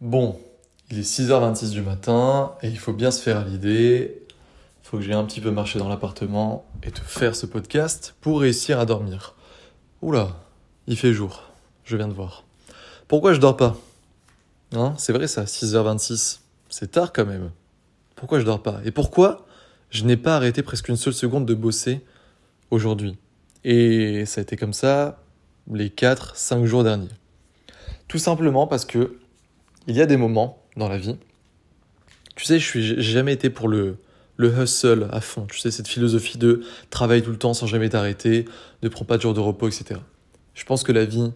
Bon, il est 6h26 du matin et il faut bien se faire à l'idée. Il faut que j'ai un petit peu marché dans l'appartement et te faire ce podcast pour réussir à dormir. Oula, il fait jour, je viens de voir. Pourquoi je dors pas? Hein, C'est vrai ça, 6h26. C'est tard quand même. Pourquoi je dors pas? Et pourquoi je n'ai pas arrêté presque une seule seconde de bosser aujourd'hui? Et ça a été comme ça les 4-5 jours derniers. Tout simplement parce que il y a des moments dans la vie, tu sais, je suis jamais été pour le, le hustle à fond. Tu sais, cette philosophie de travailler tout le temps sans jamais t'arrêter, ne prends pas de jour de repos, etc. Je pense que la vie,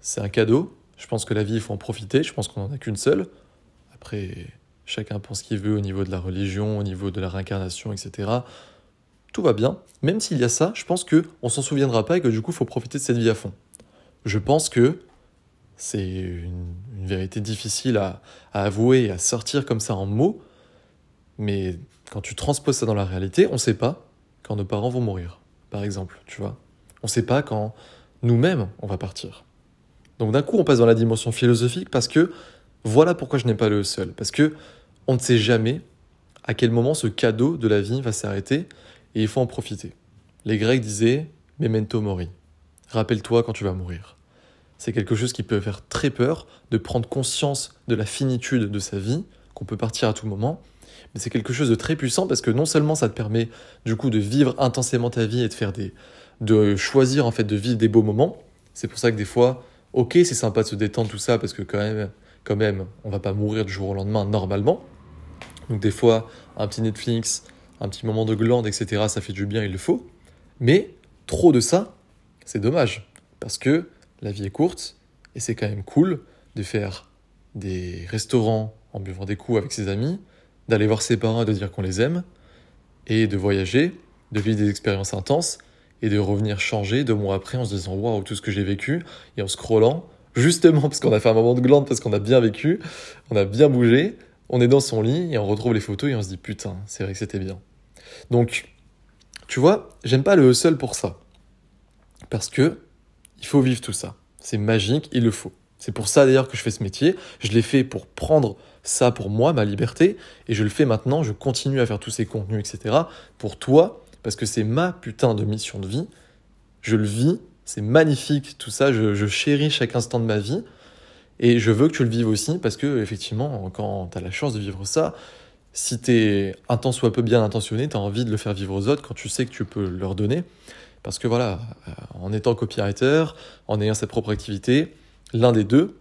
c'est un cadeau. Je pense que la vie, il faut en profiter. Je pense qu'on n'en a qu'une seule. Après, chacun pense ce qu'il veut au niveau de la religion, au niveau de la réincarnation, etc. Tout va bien. Même s'il y a ça, je pense que on s'en souviendra pas et que du coup, il faut profiter de cette vie à fond. Je pense que c'est une, vérité difficile à, à avouer et à sortir comme ça en mots, mais quand tu transposes ça dans la réalité, on ne sait pas quand nos parents vont mourir, par exemple, tu vois. On ne sait pas quand nous-mêmes on va partir. Donc d'un coup, on passe dans la dimension philosophique parce que voilà pourquoi je n'ai pas le seul. Parce que on ne sait jamais à quel moment ce cadeau de la vie va s'arrêter et il faut en profiter. Les Grecs disaient memento mori. Rappelle-toi quand tu vas mourir. C'est quelque chose qui peut faire très peur de prendre conscience de la finitude de sa vie, qu'on peut partir à tout moment. Mais c'est quelque chose de très puissant parce que non seulement ça te permet du coup de vivre intensément ta vie et de faire des, de choisir en fait de vivre des beaux moments. C'est pour ça que des fois, ok, c'est sympa de se détendre tout ça parce que quand même, quand même, on va pas mourir du jour au lendemain normalement. Donc des fois, un petit Netflix, un petit moment de glande, etc. Ça fait du bien, il le faut. Mais trop de ça, c'est dommage parce que la vie est courte et c'est quand même cool de faire des restaurants en buvant des coups avec ses amis, d'aller voir ses parents et de dire qu'on les aime, et de voyager, de vivre des expériences intenses, et de revenir changer deux mois après en se disant waouh, tout ce que j'ai vécu, et en scrollant, justement parce qu'on a fait un moment de glande, parce qu'on a bien vécu, on a bien bougé, on est dans son lit, et on retrouve les photos, et on se dit putain, c'est vrai que c'était bien. Donc, tu vois, j'aime pas le seul pour ça. Parce que il faut vivre tout ça. C'est magique, il le faut. C'est pour ça d'ailleurs que je fais ce métier. Je l'ai fait pour prendre ça pour moi, ma liberté, et je le fais maintenant, je continue à faire tous ces contenus, etc. pour toi, parce que c'est ma putain de mission de vie. Je le vis, c'est magnifique tout ça, je, je, chéris chaque instant de ma vie, et je veux que tu le vives aussi, parce que effectivement, quand tu as la chance de vivre ça, si tu es un temps soit peu bien intentionné, tu as envie de le faire vivre aux autres quand tu sais que tu peux leur donner. Parce que voilà, en étant copywriter, en ayant sa propre activité, l'un des deux,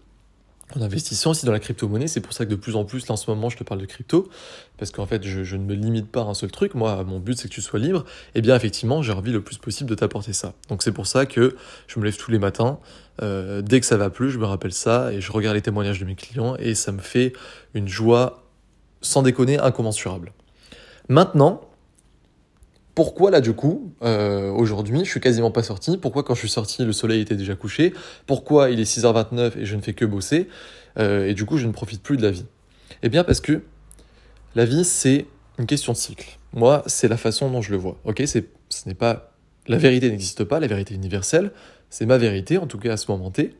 en investissant aussi dans la crypto-monnaie, c'est pour ça que de plus en plus, là en ce moment, je te parle de crypto, parce qu'en fait, je, ne me limite pas à un seul truc. Moi, mon but, c'est que tu sois libre. Et bien, effectivement, j'ai envie le plus possible de t'apporter ça. Donc, c'est pour ça que je me lève tous les matins. Euh, dès que ça va plus, je me rappelle ça et je regarde les témoignages de mes clients et ça me fait une joie, sans déconner, incommensurable. Maintenant, pourquoi là du coup, euh, aujourd'hui, je suis quasiment pas sorti? Pourquoi quand je suis sorti, le soleil était déjà couché? Pourquoi il est 6h29 et je ne fais que bosser? Euh, Et du coup, je ne profite plus de la vie Eh bien parce que la vie, c'est une question de cycle. Moi, c'est la façon dont je le vois. Ok, c'est, ce n'est pas la vérité n'existe pas, la vérité universelle. C'est ma vérité, en tout cas à ce moment T.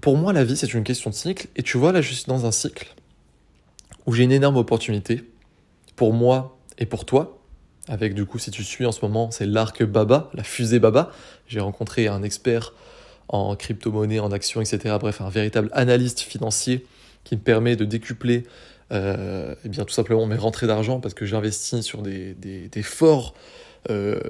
Pour moi, la vie, c'est une question de cycle. Et tu vois, là, je suis dans un cycle où j'ai une énorme opportunité pour moi et pour toi avec du coup, si tu suis en ce moment, c'est l'arc Baba, la fusée Baba. J'ai rencontré un expert en crypto-monnaie, en actions, etc. Bref, un véritable analyste financier qui me permet de décupler euh, eh bien, tout simplement mes rentrées d'argent parce que j'investis sur des forts, euh,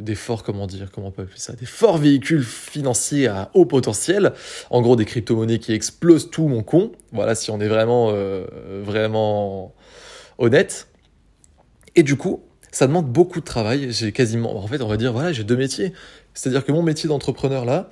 des forts, comment dire, comment on peut appeler ça, des forts véhicules financiers à haut potentiel. En gros, des crypto-monnaies qui explosent tout mon con. Voilà, si on est vraiment, euh, vraiment honnête. Et du coup, ça demande beaucoup de travail. J'ai quasiment, en fait, on va dire, voilà, j'ai deux métiers. C'est-à-dire que mon métier d'entrepreneur là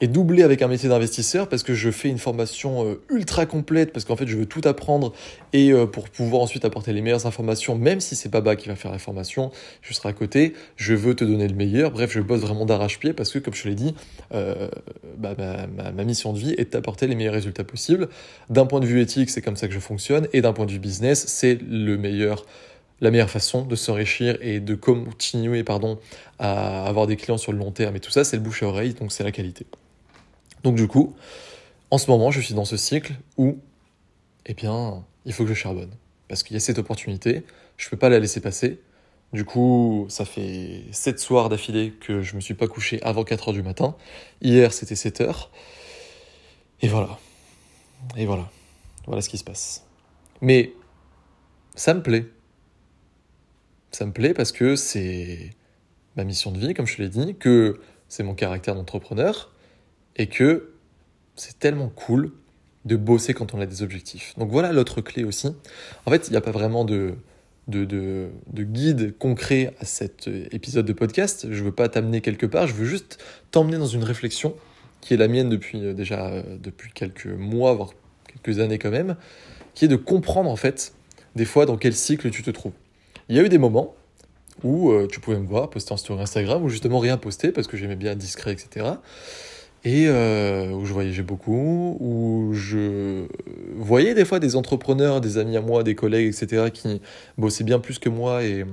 est doublé avec un métier d'investisseur parce que je fais une formation euh, ultra complète parce qu'en fait, je veux tout apprendre et euh, pour pouvoir ensuite apporter les meilleures informations, même si c'est Baba qui va faire la formation, je serai à côté. Je veux te donner le meilleur. Bref, je bosse vraiment d'arrache-pied parce que, comme je te l'ai dit, euh, bah, ma, mission de vie est d'apporter les meilleurs résultats possibles. D'un point de vue éthique, c'est comme ça que je fonctionne et d'un point de vue business, c'est le meilleur la meilleure façon de s'enrichir et de continuer pardon, à avoir des clients sur le long terme et tout ça, c'est le bouche à oreille, donc c'est la qualité. Donc du coup, en ce moment, je suis dans ce cycle où, eh bien, il faut que je charbonne. Parce qu'il y a cette opportunité, je ne peux pas la laisser passer. Du coup, ça fait 7 soirs d'affilée que je ne me suis pas couché avant 4 heures du matin. Hier, c'était 7 heures. Et voilà. Et voilà. Voilà ce qui se passe. Mais ça me plaît. Ça me plaît parce que c'est ma mission de vie, comme je l'ai dit, que c'est mon caractère d'entrepreneur et que c'est tellement cool de bosser quand on a des objectifs. Donc voilà l'autre clé aussi. En fait, il n'y a pas vraiment de, de, de, de, guide concret à cet épisode de podcast. Je ne veux pas t'amener quelque part, je veux juste t'emmener dans une réflexion qui est la mienne depuis euh, déjà euh, depuis quelques mois, voire quelques années quand même, qui est de comprendre en fait des fois dans quel cycle tu te trouves. Il y a eu des moments où euh, tu pouvais me voir poster story Instagram ou justement rien poster parce que j'aimais bien discret, etc et euh, où je voyageais beaucoup, où je voyais des fois des entrepreneurs, des amis à moi, des collègues, etc., qui bossaient bien plus que moi et,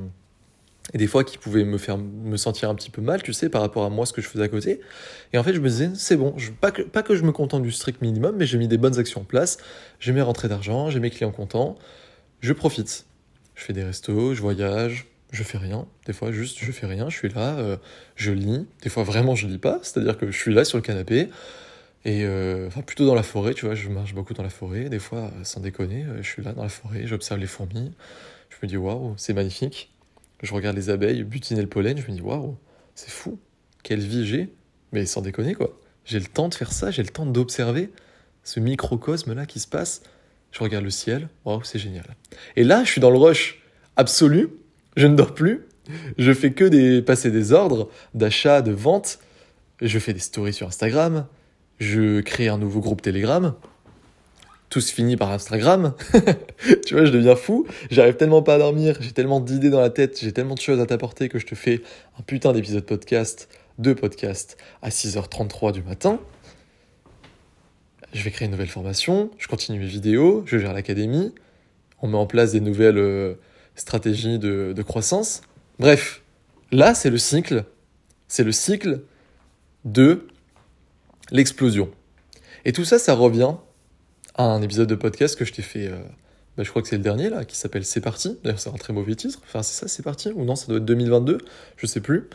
des fois qui pouvaient me faire me sentir un petit peu mal, tu sais, par rapport à moi, ce que je faisais à côté. Et en fait, je me disais, c'est bon, pas, que, pas que je me contente du strict minimum, mais j'ai mis des bonnes actions en place, j'ai mes rentrées d'argent, j'ai mes clients contents, je profite. Je fais des restos, je voyage, je fais rien. Des fois, juste, je fais rien. Je suis là, euh, je lis. Des fois, vraiment, je lis pas. C'est-à-dire que je suis là sur le canapé. Et euh, enfin, plutôt dans la forêt, tu vois, je marche beaucoup dans la forêt. Des fois, euh, sans déconner, je suis là dans la forêt, j'observe les fourmis. Je me dis, waouh, c'est magnifique. Je regarde les abeilles butiner le pollen. Je me dis, waouh, c'est fou. Quelle vie j'ai. Mais sans déconner, quoi. J'ai le temps de faire ça, j'ai le temps d'observer ce microcosme-là qui se passe. Je regarde le ciel. Waouh, c'est génial. Et là, je suis dans le rush absolu je ne dors plus. Je fais que des, passer des ordres d'achat, de vente. Je fais des stories sur Instagram. Je crée un nouveau groupe Telegram. Tout se finit par Instagram. tu vois, je deviens fou. J'arrive tellement pas à dormir. J'ai tellement d'idées dans la tête. J'ai tellement de choses à t'apporter que je te fais un putain d'épisode podcast, deux podcasts à 6h33 du matin. Je vais créer une nouvelle formation. Je continue mes vidéos. Je gère l'académie. On met en place des nouvelles. Euh, stratégie de, croissance. Bref, là, c'est le cycle. C'est le cycle de l'explosion. Et tout ça, ça revient à un épisode de podcast que je t'ai fait, euh, bah, je crois que c'est le dernier là, qui s'appelle C'est parti. D'ailleurs, c'est un très mauvais titre. Enfin, c'est ça, C'est parti Ou non, ça doit être 2022 Je sais plus.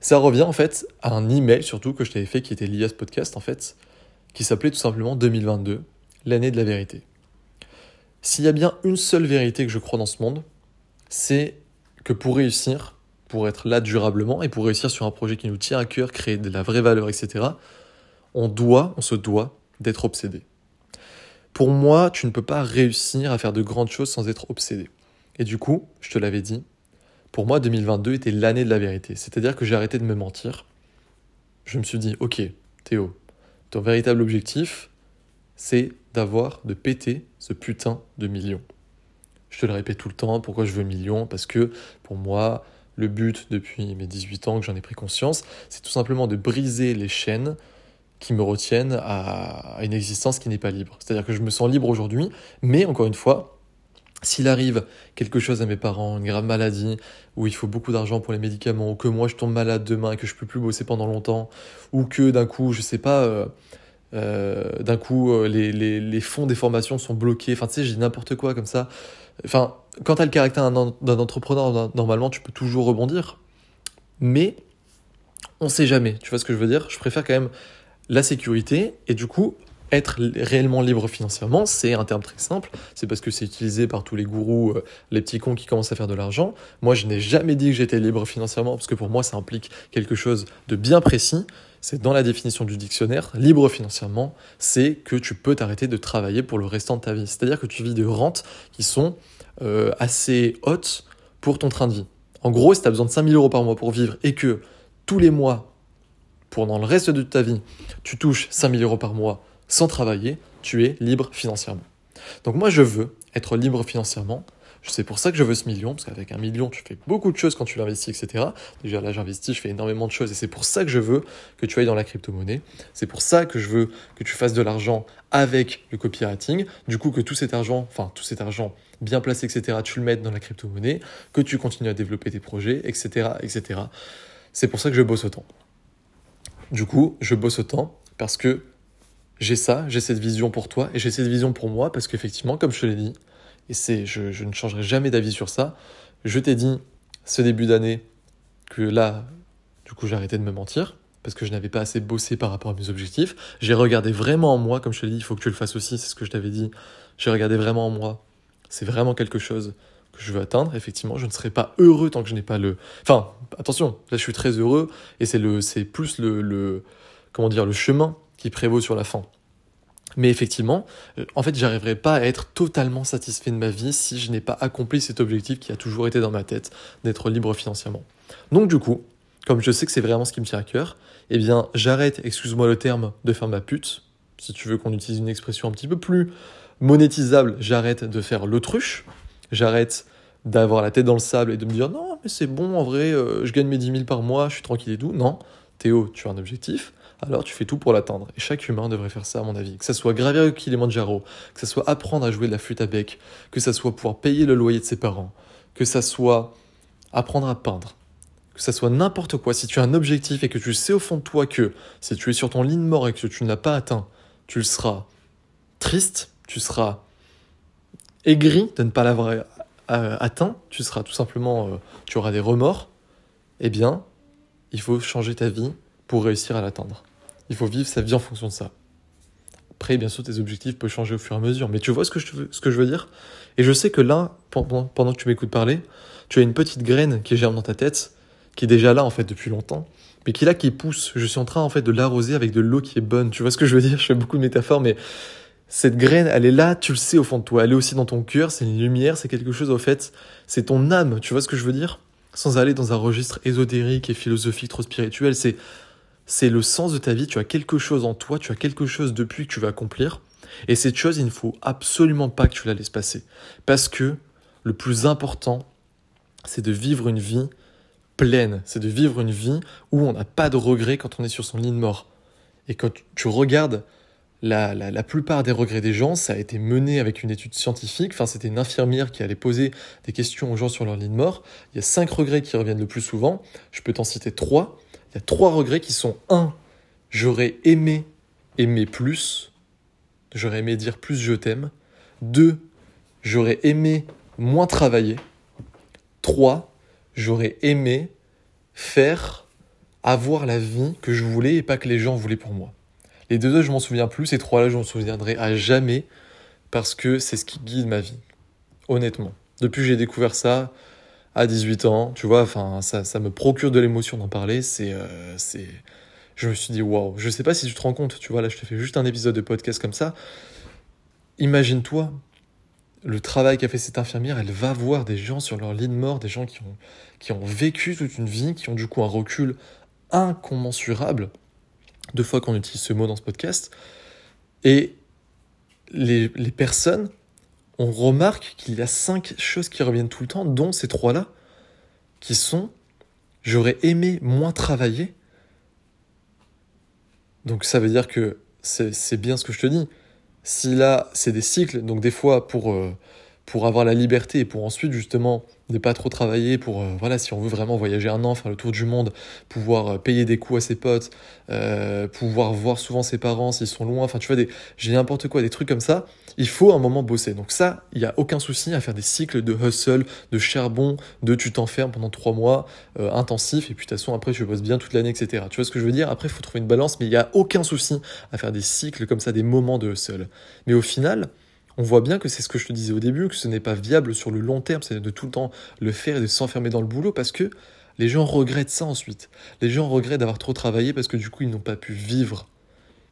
Ça revient en fait à un email surtout que je t'avais fait qui était lié à ce podcast en fait, qui s'appelait tout simplement 2022, l'année de la vérité. S'il y a bien une seule vérité que je crois dans ce monde, c'est que pour réussir, pour être là durablement et pour réussir sur un projet qui nous tient à cœur, créer de la vraie valeur, etc., on doit, on se doit d'être obsédé. Pour moi, tu ne peux pas réussir à faire de grandes choses sans être obsédé. Et du coup, je te l'avais dit, pour moi, 2022 était l'année de la vérité. C'est-à-dire que j'ai arrêté de me mentir. Je me suis dit, ok, Théo, ton véritable objectif, c'est d'avoir, de péter ce putain de million. Je te le répète tout le temps, pourquoi je veux million? Parce que pour moi, le but depuis mes 18 ans que j'en ai pris conscience, c'est tout simplement de briser les chaînes qui me retiennent à une existence qui n'est pas libre. C'est-à-dire que je me sens libre aujourd'hui, mais encore une fois, s'il arrive quelque chose à mes parents, une grave maladie, où il faut beaucoup d'argent pour les médicaments, ou que moi je tombe malade demain et que je peux plus bosser pendant longtemps, ou que d'un coup, je sais pas, euh, euh, d'un coup, euh, les, fonds des formations sont bloqués. Enfin, tu sais, j'ai n'importe quoi comme ça. Enfin, quand tu as le caractère d'un entrepreneur, normalement, tu peux toujours rebondir. Mais on sait jamais. Tu vois ce que je veux dire? Je préfère quand même la sécurité. Et du coup, être réellement libre financièrement, c'est un terme très simple. C'est parce que c'est utilisé par tous les gourous, euh, les petits cons qui commencent à faire de l'argent. Moi, je n'ai jamais dit que j'étais libre financièrement, parce que pour moi, ça implique quelque chose de bien précis c'est dans la définition du dictionnaire, libre financièrement, c'est que tu peux t'arrêter de travailler pour le restant de ta vie. C'est-à-dire que tu vis de rentes qui sont euh, assez hautes pour ton train de vie. En gros, si tu as besoin de 5000 euros par mois pour vivre et que tous les mois, pendant le reste de ta vie, tu touches 5000 euros par mois sans travailler, tu es libre financièrement. Donc moi, je veux être libre financièrement c'est pour ça que je veux ce million, parce qu'avec un million, tu fais beaucoup de choses quand tu l'investis, etc. Déjà là, j'investis, je fais énormément de choses, et c'est pour ça que je veux que tu ailles dans la crypto-monnaie. C'est pour ça que je veux que tu fasses de l'argent avec le copywriting. Du coup, que tout cet argent, enfin tout cet argent bien placé, etc., tu le mettes dans la crypto-monnaie, que tu continues à développer tes projets, etc., etc. C'est pour ça que je bosse autant. Du coup, je bosse autant parce que j'ai ça, j'ai cette vision pour toi et j'ai cette vision pour moi parce qu'effectivement, comme je te l'ai dit, et c'est, je, ne changerai jamais d'avis sur ça, je t'ai dit ce début d'année que là, du coup, j'ai arrêté de me mentir parce que je n'avais pas assez bossé par rapport à mes objectifs. J'ai regardé vraiment en moi, comme je te l'ai dit, il faut que tu le fasses aussi, c'est ce que je t'avais dit. J'ai regardé vraiment en moi. C'est vraiment quelque chose que je veux atteindre. Effectivement, je ne serai pas heureux tant que je n'ai pas le. Enfin, attention, là je suis très heureux et c'est le, c'est plus le, comment dire, le chemin qui prévaut sur la fin. Mais effectivement, euh, en fait, j'arriverai pas à être totalement satisfait de ma vie si je n'ai pas accompli cet objectif qui a toujours été dans ma tête, d'être libre financièrement. Donc du coup, comme je sais que c'est vraiment ce qui me tient à cœur, eh bien, j'arrête, excuse-moi le terme, de faire ma pute. Si tu veux qu'on utilise une expression un petit peu plus monétisable, j'arrête de faire l'autruche. J'arrête d'avoir la tête dans le sable et de me dire non, mais c'est bon, en vrai, euh, je gagne mes 10 000 par mois, je suis tranquille et tout. Non, Théo, tu as un objectif, alors tu fais tout pour l'atteindre. Et chaque humain devrait faire ça, à mon avis. Que ça soit gravir le Kilimanjaro, que ça soit apprendre à jouer de la flûte à bec, que ça soit pouvoir payer le loyer de ses parents, que ça soit apprendre à peindre, que ça soit n'importe quoi. Si tu as un objectif et que tu sais au fond de toi que si tu es sur ton lit de mort et que tu ne l'as pas atteint, tu le seras triste, tu seras aigri de ne pas l'avoir euh, atteint, tu seras tout simplement, euh, tu auras des remords, eh bien, il faut changer ta vie pour réussir à l'atteindre. Il faut vivre sa vie en fonction de ça. Après, bien sûr, tes objectifs peuvent changer au fur et à mesure. Mais tu vois ce que je, ce que je veux dire? Et je sais que là, pendant, pendant que tu m'écoutes parler, tu as une petite graine qui germe dans ta tête, qui est déjà là, en fait, depuis longtemps, mais qui est là, qui pousse. Je suis en train, en fait, de l'arroser avec de l'eau qui est bonne. Tu vois ce que je veux dire? Je fais beaucoup de métaphores, mais cette graine, elle est là, tu le sais au fond de toi. Elle est aussi dans ton cœur, c'est une lumière, c'est quelque chose, au fait, c'est ton âme. Tu vois ce que je veux dire? Sans aller dans un registre ésotérique et philosophique trop spirituel, c'est c'est le sens de ta vie, tu as quelque chose en toi, tu as quelque chose depuis que tu vas accomplir, et cette chose, il ne faut absolument pas que tu la laisses passer. Parce que le plus important, c'est de vivre une vie pleine, c'est de vivre une vie où on n'a pas de regrets quand on est sur son lit de mort. Et quand tu regardes la, la, plupart des regrets des gens, ça a été mené avec une étude scientifique. Enfin, c'était une infirmière qui allait poser des questions aux gens sur leur lit de mort. Il y a cinq regrets qui reviennent le plus souvent. Je peux t'en citer trois. Il y a trois regrets qui sont un, j'aurais aimé aimer plus, j'aurais aimé dire plus je t'aime. Deux, j'aurais aimé moins travailler. Trois, j'aurais aimé faire, avoir la vie que je voulais et pas que les gens voulaient pour moi. Les deux autres, je m'en souviens plus. Ces trois-là, je m'en souviendrai à jamais parce que c'est ce qui guide ma vie. Honnêtement. Depuis que j'ai découvert ça, à 18 ans, tu vois, enfin, ça, ça me procure de l'émotion d'en parler, c'est, euh, c'est, je me suis dit, waouh, je sais pas si tu te rends compte, tu vois, là, je te fais juste un épisode de podcast comme ça. Imagine-toi le travail qu'a fait cette infirmière, elle va voir des gens sur leur lit de mort, des gens qui ont, qui ont vécu toute une vie, qui ont du coup un recul incommensurable. Deux fois qu'on utilise ce mot dans ce podcast. Et les, les personnes on remarque qu'il y a cinq choses qui reviennent tout le temps, dont ces trois-là, qui sont j'aurais aimé moins travailler. Donc ça veut dire que c'est bien ce que je te dis. Si là, c'est des cycles, donc des fois pour, euh, pour avoir la liberté et pour ensuite justement ne pas trop travailler pour, euh, voilà, si on veut vraiment voyager un an, faire le tour du monde, pouvoir euh, payer des coups à ses potes, euh, pouvoir voir souvent ses parents s'ils sont loin, enfin tu vois, des, j'ai n'importe quoi, des trucs comme ça, il faut un moment bosser. Donc ça, il n'y a aucun souci à faire des cycles de hustle, de charbon, de tu t'enfermes pendant trois mois euh, intensifs, et puis de toute façon après tu bosses bien toute l'année, etc. Tu vois ce que je veux dire? Après, il faut trouver une balance, mais il n'y a aucun souci à faire des cycles comme ça, des moments de hustle. Mais au final, on voit bien que c'est ce que je te disais au début, que ce n'est pas viable sur le long terme, c'est de tout le temps le faire et de s'enfermer dans le boulot parce que les gens regrettent ça ensuite. Les gens regrettent d'avoir trop travaillé parce que du coup ils n'ont pas pu vivre,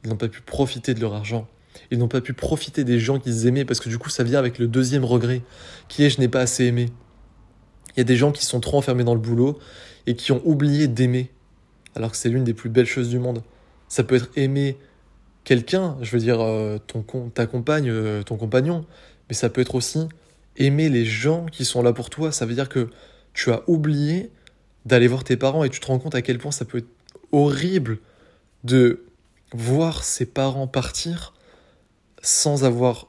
ils n'ont pas pu profiter de leur argent, ils n'ont pas pu profiter des gens qu'ils aimaient parce que du coup ça vient avec le deuxième regret qui est je n'ai pas assez aimé. Il y a des gens qui sont trop enfermés dans le boulot et qui ont oublié d'aimer alors que c'est l'une des plus belles choses du monde. Ça peut être aimer quelqu'un, je veux dire euh, ton, ta compagne, euh, ton compagnon, mais ça peut être aussi aimer les gens qui sont là pour toi. Ça veut dire que tu as oublié d'aller voir tes parents et tu te rends compte à quel point ça peut être horrible de voir ses parents partir sans avoir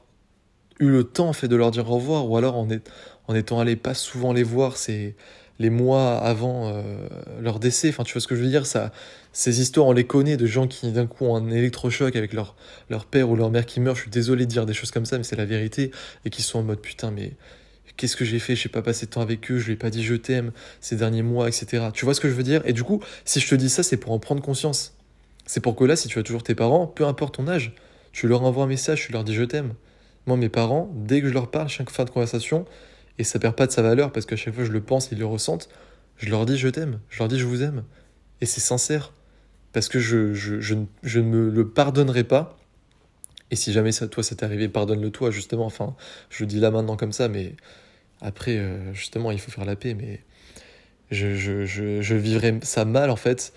eu le temps fait de leur dire au revoir ou alors en étant allé pas souvent les voir c'est les mois avant euh, leur décès. Enfin, tu vois ce que je veux dire ça, Ces histoires, on les connaît de gens qui d'un coup ont un électrochoc avec leur, leur père ou leur mère qui meurt. Je suis désolé de dire des choses comme ça, mais c'est la vérité. Et qui sont en mode putain, mais qu'est-ce que j'ai fait? Je n'ai pas passé de temps avec eux, je lui ai pas dit je t'aime ces derniers mois, etc. Tu vois ce que je veux dire? Et du coup, si je te dis ça, c'est pour en prendre conscience. C'est pour que là, si tu as toujours tes parents, peu importe ton âge, tu leur envoies un message, tu leur dis je t'aime. Moi, mes parents, dès que je leur parle, chaque fin de conversation, et ça perd pas de sa valeur parce qu'à chaque fois je le pense, ils le ressentent, je leur dis je t'aime, je leur dis je vous aime. Et c'est sincère. Parce que je, je, je, je, ne me le pardonnerai pas. Et si jamais ça, toi ça t'est arrivé, pardonne-le toi, justement. Enfin, je le dis là maintenant comme ça, mais après, euh, justement, il faut faire la paix. Mais je, je, je, je vivrais ça mal, en fait,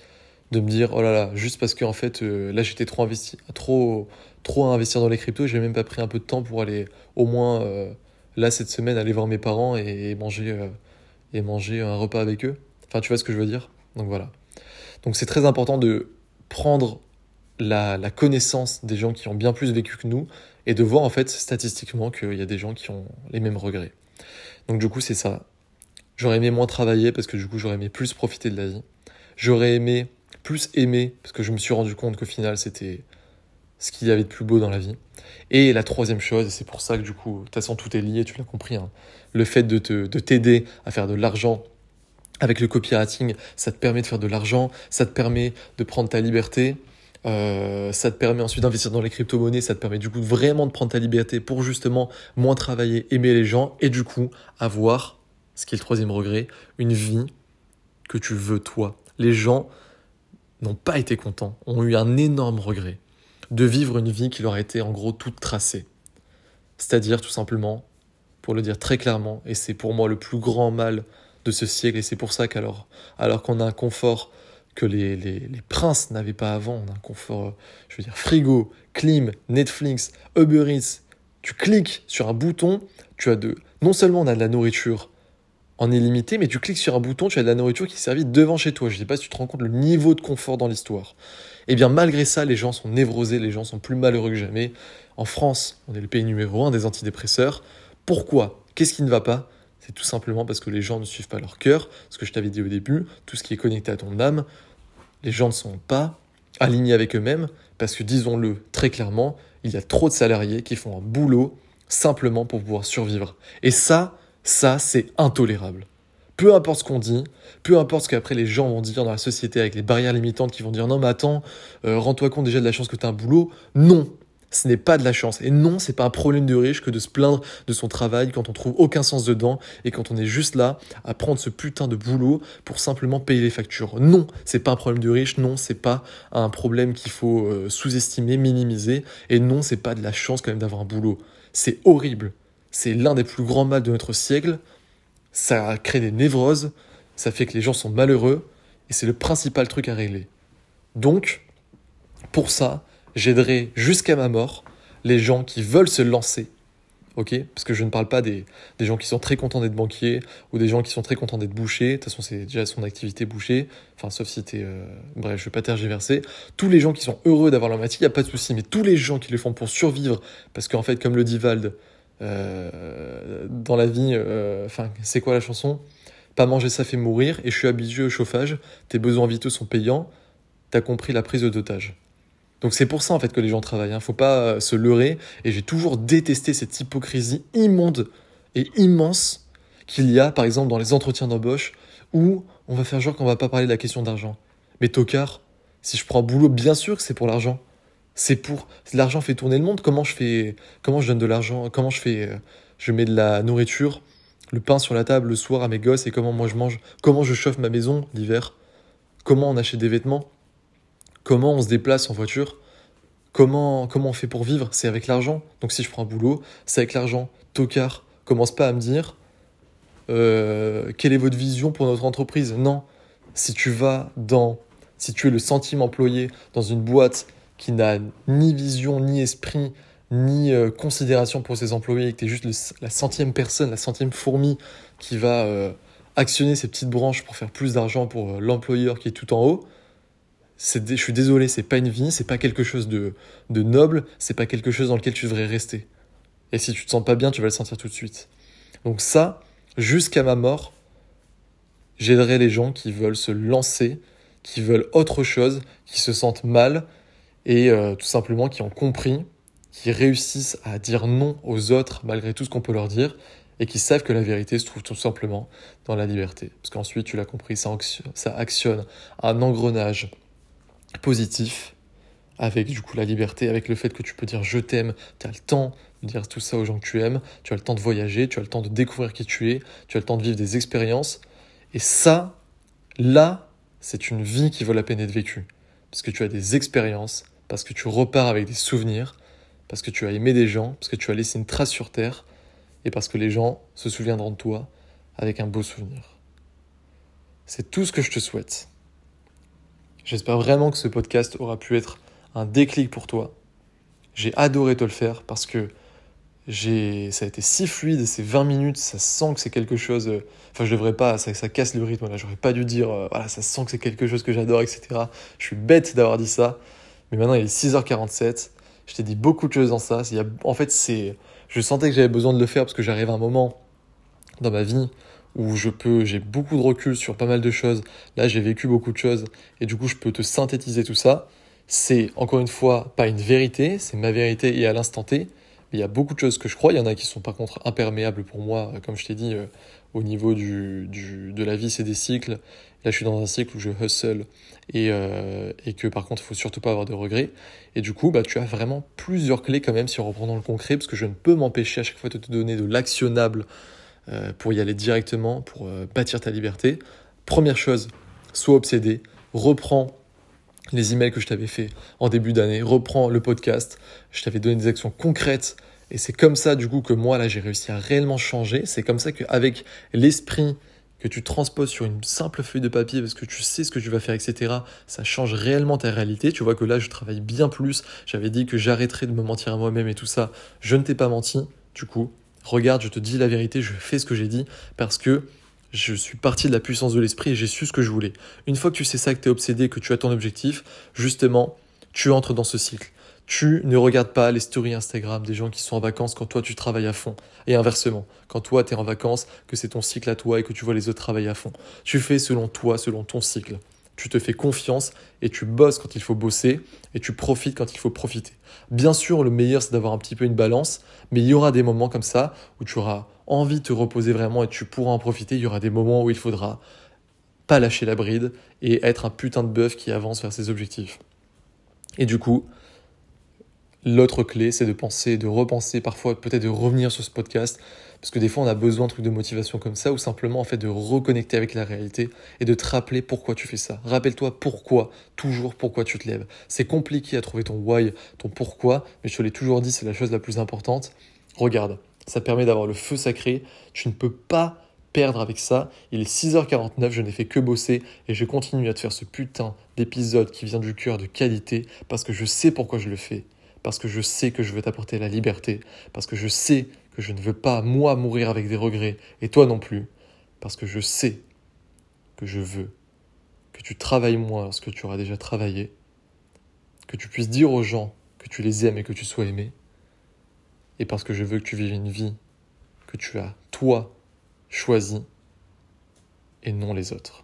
de me dire, oh là là, juste parce que, en fait, euh, là j'étais trop investi, trop, trop à investir dans les cryptos, j'ai même pas pris un peu de temps pour aller au moins. Euh, là cette semaine aller voir mes parents et, manger euh, et manger un repas avec eux. Enfin, tu vois ce que je veux dire? Donc voilà. Donc c'est très important de prendre la, la, connaissance des gens qui ont bien plus vécu que nous et de voir en fait statistiquement qu'il y a des gens qui ont les mêmes regrets. Donc du coup c'est ça. J'aurais aimé moins travailler parce que du coup j'aurais aimé plus profiter de la vie. J'aurais aimé plus aimer parce que je me suis rendu compte qu'au final c'était ce qu'il y avait de plus beau dans la vie. Et la troisième chose, et c'est pour ça que du coup, de toute façon tout est lié, tu l'as compris, hein, le fait de t'aider de à faire de l'argent avec le copywriting, ça te permet de faire de l'argent, ça te permet de prendre ta liberté, euh, ça te permet ensuite d'investir dans les crypto-monnaies, ça te permet du coup vraiment de prendre ta liberté pour justement moins travailler, aimer les gens et du coup avoir, ce qui est le troisième regret, une vie que tu veux toi. Les gens n'ont pas été contents, ont eu un énorme regret de vivre une vie qui leur a été en gros toute tracée. C'est-à-dire tout simplement, pour le dire très clairement, et c'est pour moi le plus grand mal de ce siècle, et c'est pour ça qu'alors alors, qu'on a un confort que les, les, princes n'avaient pas avant, on a un confort, je veux dire, frigo, clim, Netflix, Uber Eats, tu cliques sur un bouton, tu as de... Non seulement on a de la nourriture en illimité, mais tu cliques sur un bouton, tu as de la nourriture qui est servie devant chez toi. Je ne sais pas si tu te rends compte le niveau de confort dans l'histoire. Eh bien malgré ça, les gens sont névrosés, les gens sont plus malheureux que jamais. En France, on est le pays numéro un des antidépresseurs. Pourquoi? Qu'est-ce qui ne va pas? C'est tout simplement parce que les gens ne suivent pas leur cœur, ce que je t'avais dit au début, tout ce qui est connecté à ton âme. Les gens ne sont pas alignés avec eux-mêmes, parce que disons-le très clairement, il y a trop de salariés qui font un boulot simplement pour pouvoir survivre. Et ça, ça, c'est intolérable. Peu importe ce qu'on dit, peu importe ce qu'après les gens vont dire dans la société avec les barrières limitantes qui vont dire non mais attends, euh, rends-toi compte déjà de la chance que tu as un boulot. Non, ce n'est pas de la chance. Et non, c'est pas un problème de riche que de se plaindre de son travail quand on trouve aucun sens dedans et quand on est juste là à prendre ce putain de boulot pour simplement payer les factures. Non, c'est pas un problème de riche. Non, c'est pas un problème qu'il faut euh, sous-estimer, minimiser. Et non, c'est pas de la chance quand même d'avoir un boulot. C'est horrible. C'est l'un des plus grands mal de notre siècle ça crée des névroses, ça fait que les gens sont malheureux, et c'est le principal truc à régler. Donc, pour ça, j'aiderai jusqu'à ma mort les gens qui veulent se lancer. Ok? Parce que je ne parle pas des, des gens qui sont très contents d'être banquiers ou des gens qui sont très contents d'être bouchers. De toute façon, c'est déjà son activité boucher. Enfin, sauf si t'es. Euh... Bref, je vais pas tergiverser. Tous les gens qui sont heureux d'avoir leur métier, il n'y a pas de souci. Mais tous les gens qui le font pour survivre, parce qu'en fait, comme le dit Vald, euh, dans la vie, euh, enfin, c'est quoi la chanson? Pas manger ça fait mourir, et je suis habitué au chauffage, tes besoins vitaux sont payants, t'as compris la prise d'otage. Donc c'est pour ça en fait que les gens travaillent, hein. faut pas euh, se leurrer, et j'ai toujours détesté cette hypocrisie immonde et immense qu'il y a par exemple dans les entretiens d'embauche où on va faire genre qu'on va pas parler de la question d'argent. Mais tocard, si je prends un boulot, bien sûr que c'est pour l'argent. C'est pour l'argent fait tourner le monde. Comment je fais Comment je donne de l'argent Comment je fais euh, Je mets de la nourriture, le pain sur la table le soir à mes gosses et comment moi je mange Comment je chauffe ma maison l'hiver Comment on achète des vêtements Comment on se déplace en voiture Comment comment on fait pour vivre C'est avec l'argent. Donc si je prends un boulot, c'est avec l'argent. Tocard, commence pas à me dire euh, quelle est votre vision pour notre entreprise? Non. Si tu vas dans si tu es le centime employé dans une boîte qui n'a ni vision, ni esprit, ni euh, considération pour ses employés, et que tu es juste la centième personne, la centième fourmi qui va euh, actionner ses petites branches pour faire plus d'argent pour euh, l'employeur qui est tout en haut, je suis désolé, c'est pas une vie, c'est pas quelque chose de, de noble, c'est pas quelque chose dans lequel tu devrais rester. Et si tu te sens pas bien, tu vas le sentir tout de suite. Donc ça, jusqu'à ma mort, J'aiderai les gens qui veulent se lancer, qui veulent autre chose, qui se sentent mal et euh, tout simplement qui ont compris, qui réussissent à dire non aux autres malgré tout ce qu'on peut leur dire et qui savent que la vérité se trouve tout simplement dans la liberté. Parce qu'ensuite, tu l'as compris, ça actionne un engrenage positif avec du coup la liberté, avec le fait que tu peux dire je t'aime, tu as le temps de dire tout ça aux gens que tu aimes, tu as le temps de voyager, tu as le temps de découvrir qui tu es, tu as le temps de vivre des expériences. Et ça, là, c'est une vie qui vaut la peine d'être vécue. Parce que tu as des expériences, parce que tu repars avec des souvenirs, parce que tu as aimé des gens, parce que tu as laissé une trace sur Terre, et parce que les gens se souviendront de toi avec un beau souvenir. C'est tout ce que je te souhaite. J'espère vraiment que ce podcast aura pu être un déclic pour toi. J'ai adoré te le faire parce que j'ai, ça a été si fluide, ces 20 minutes, ça sent que c'est quelque chose. Enfin, je devrais pas, ça, ça casse le rythme. Là, j'aurais pas dû dire, euh, voilà, ça sent que c'est quelque chose que j'adore, etc. Je suis bête d'avoir dit ça. Mais maintenant, il est 6h47. Je t'ai dit beaucoup de choses dans ça. En fait, c'est, je sentais que j'avais besoin de le faire parce que j'arrive à un moment dans ma vie où je peux, j'ai beaucoup de recul sur pas mal de choses. Là, j'ai vécu beaucoup de choses et du coup, je peux te synthétiser tout ça. C'est encore une fois pas une vérité, c'est ma vérité et à l'instant T. Mais il y a beaucoup de choses que je crois. Il y en a qui sont par contre imperméables pour moi, comme je t'ai dit, euh, au niveau du, de la vie, c'est des cycles. Là, je suis dans un cycle où je hustle et, euh, que par contre, il faut surtout pas avoir de regrets. Et du coup, bah, tu as vraiment plusieurs clés quand même si on reprend dans le concret, parce que je ne peux m'empêcher à chaque fois de te donner de l'actionnable euh, pour y aller directement, pour euh, bâtir ta liberté. Première chose, sois obsédé, reprends les emails que je t'avais fait en début d'année, reprends le podcast, je t'avais donné des actions concrètes et c'est comme ça du coup que moi là j'ai réussi à réellement changer, c'est comme ça qu'avec l'esprit que tu transposes sur une simple feuille de papier parce que tu sais ce que tu vas faire, etc., ça change réellement ta réalité. Tu vois que là, je travaille bien plus. J'avais dit que j'arrêterais de me mentir à moi-même et tout ça. Je ne t'ai pas menti. Du coup, regarde, je te dis la vérité, je fais ce que j'ai dit parce que je suis parti de la puissance de l'esprit et j'ai su ce que je voulais. Une fois que tu sais ça, que tu es obsédé, que tu as ton objectif, justement, tu entres dans ce cycle. Tu ne regardes pas les stories Instagram des gens qui sont en vacances quand toi tu travailles à fond. Et inversement, quand toi tu es en vacances, que c'est ton cycle à toi et que tu vois les autres travailler à fond. Tu fais selon toi, selon ton cycle. Tu te fais confiance et tu bosses quand il faut bosser et tu profites quand il faut profiter. Bien sûr, le meilleur, c'est d'avoir un petit peu une balance, mais il y aura des moments comme ça où tu auras envie de te reposer vraiment et tu pourras en profiter. Il y aura des moments où il faudra pas lâcher la bride et être un putain de bœuf qui avance vers ses objectifs. Et du coup, L'autre clé, c'est de penser, de repenser, parfois peut-être de revenir sur ce podcast, parce que des fois on a besoin de trucs de motivation comme ça, ou simplement en fait de reconnecter avec la réalité et de te rappeler pourquoi tu fais ça. Rappelle-toi pourquoi, toujours pourquoi tu te lèves. C'est compliqué à trouver ton why, ton pourquoi, mais je te l'ai toujours dit, c'est la chose la plus importante. Regarde, ça permet d'avoir le feu sacré, tu ne peux pas perdre avec ça. Il est 6h49, je n'ai fait que bosser et je continue à te faire ce putain d'épisode qui vient du cœur de qualité parce que je sais pourquoi je le fais parce que je sais que je veux t'apporter la liberté, parce que je sais que je ne veux pas, moi, mourir avec des regrets, et toi non plus, parce que je sais que je veux que tu travailles moins lorsque tu auras déjà travaillé, que tu puisses dire aux gens que tu les aimes et que tu sois aimé, et parce que je veux que tu vives une vie que tu as, toi, choisie, et non les autres.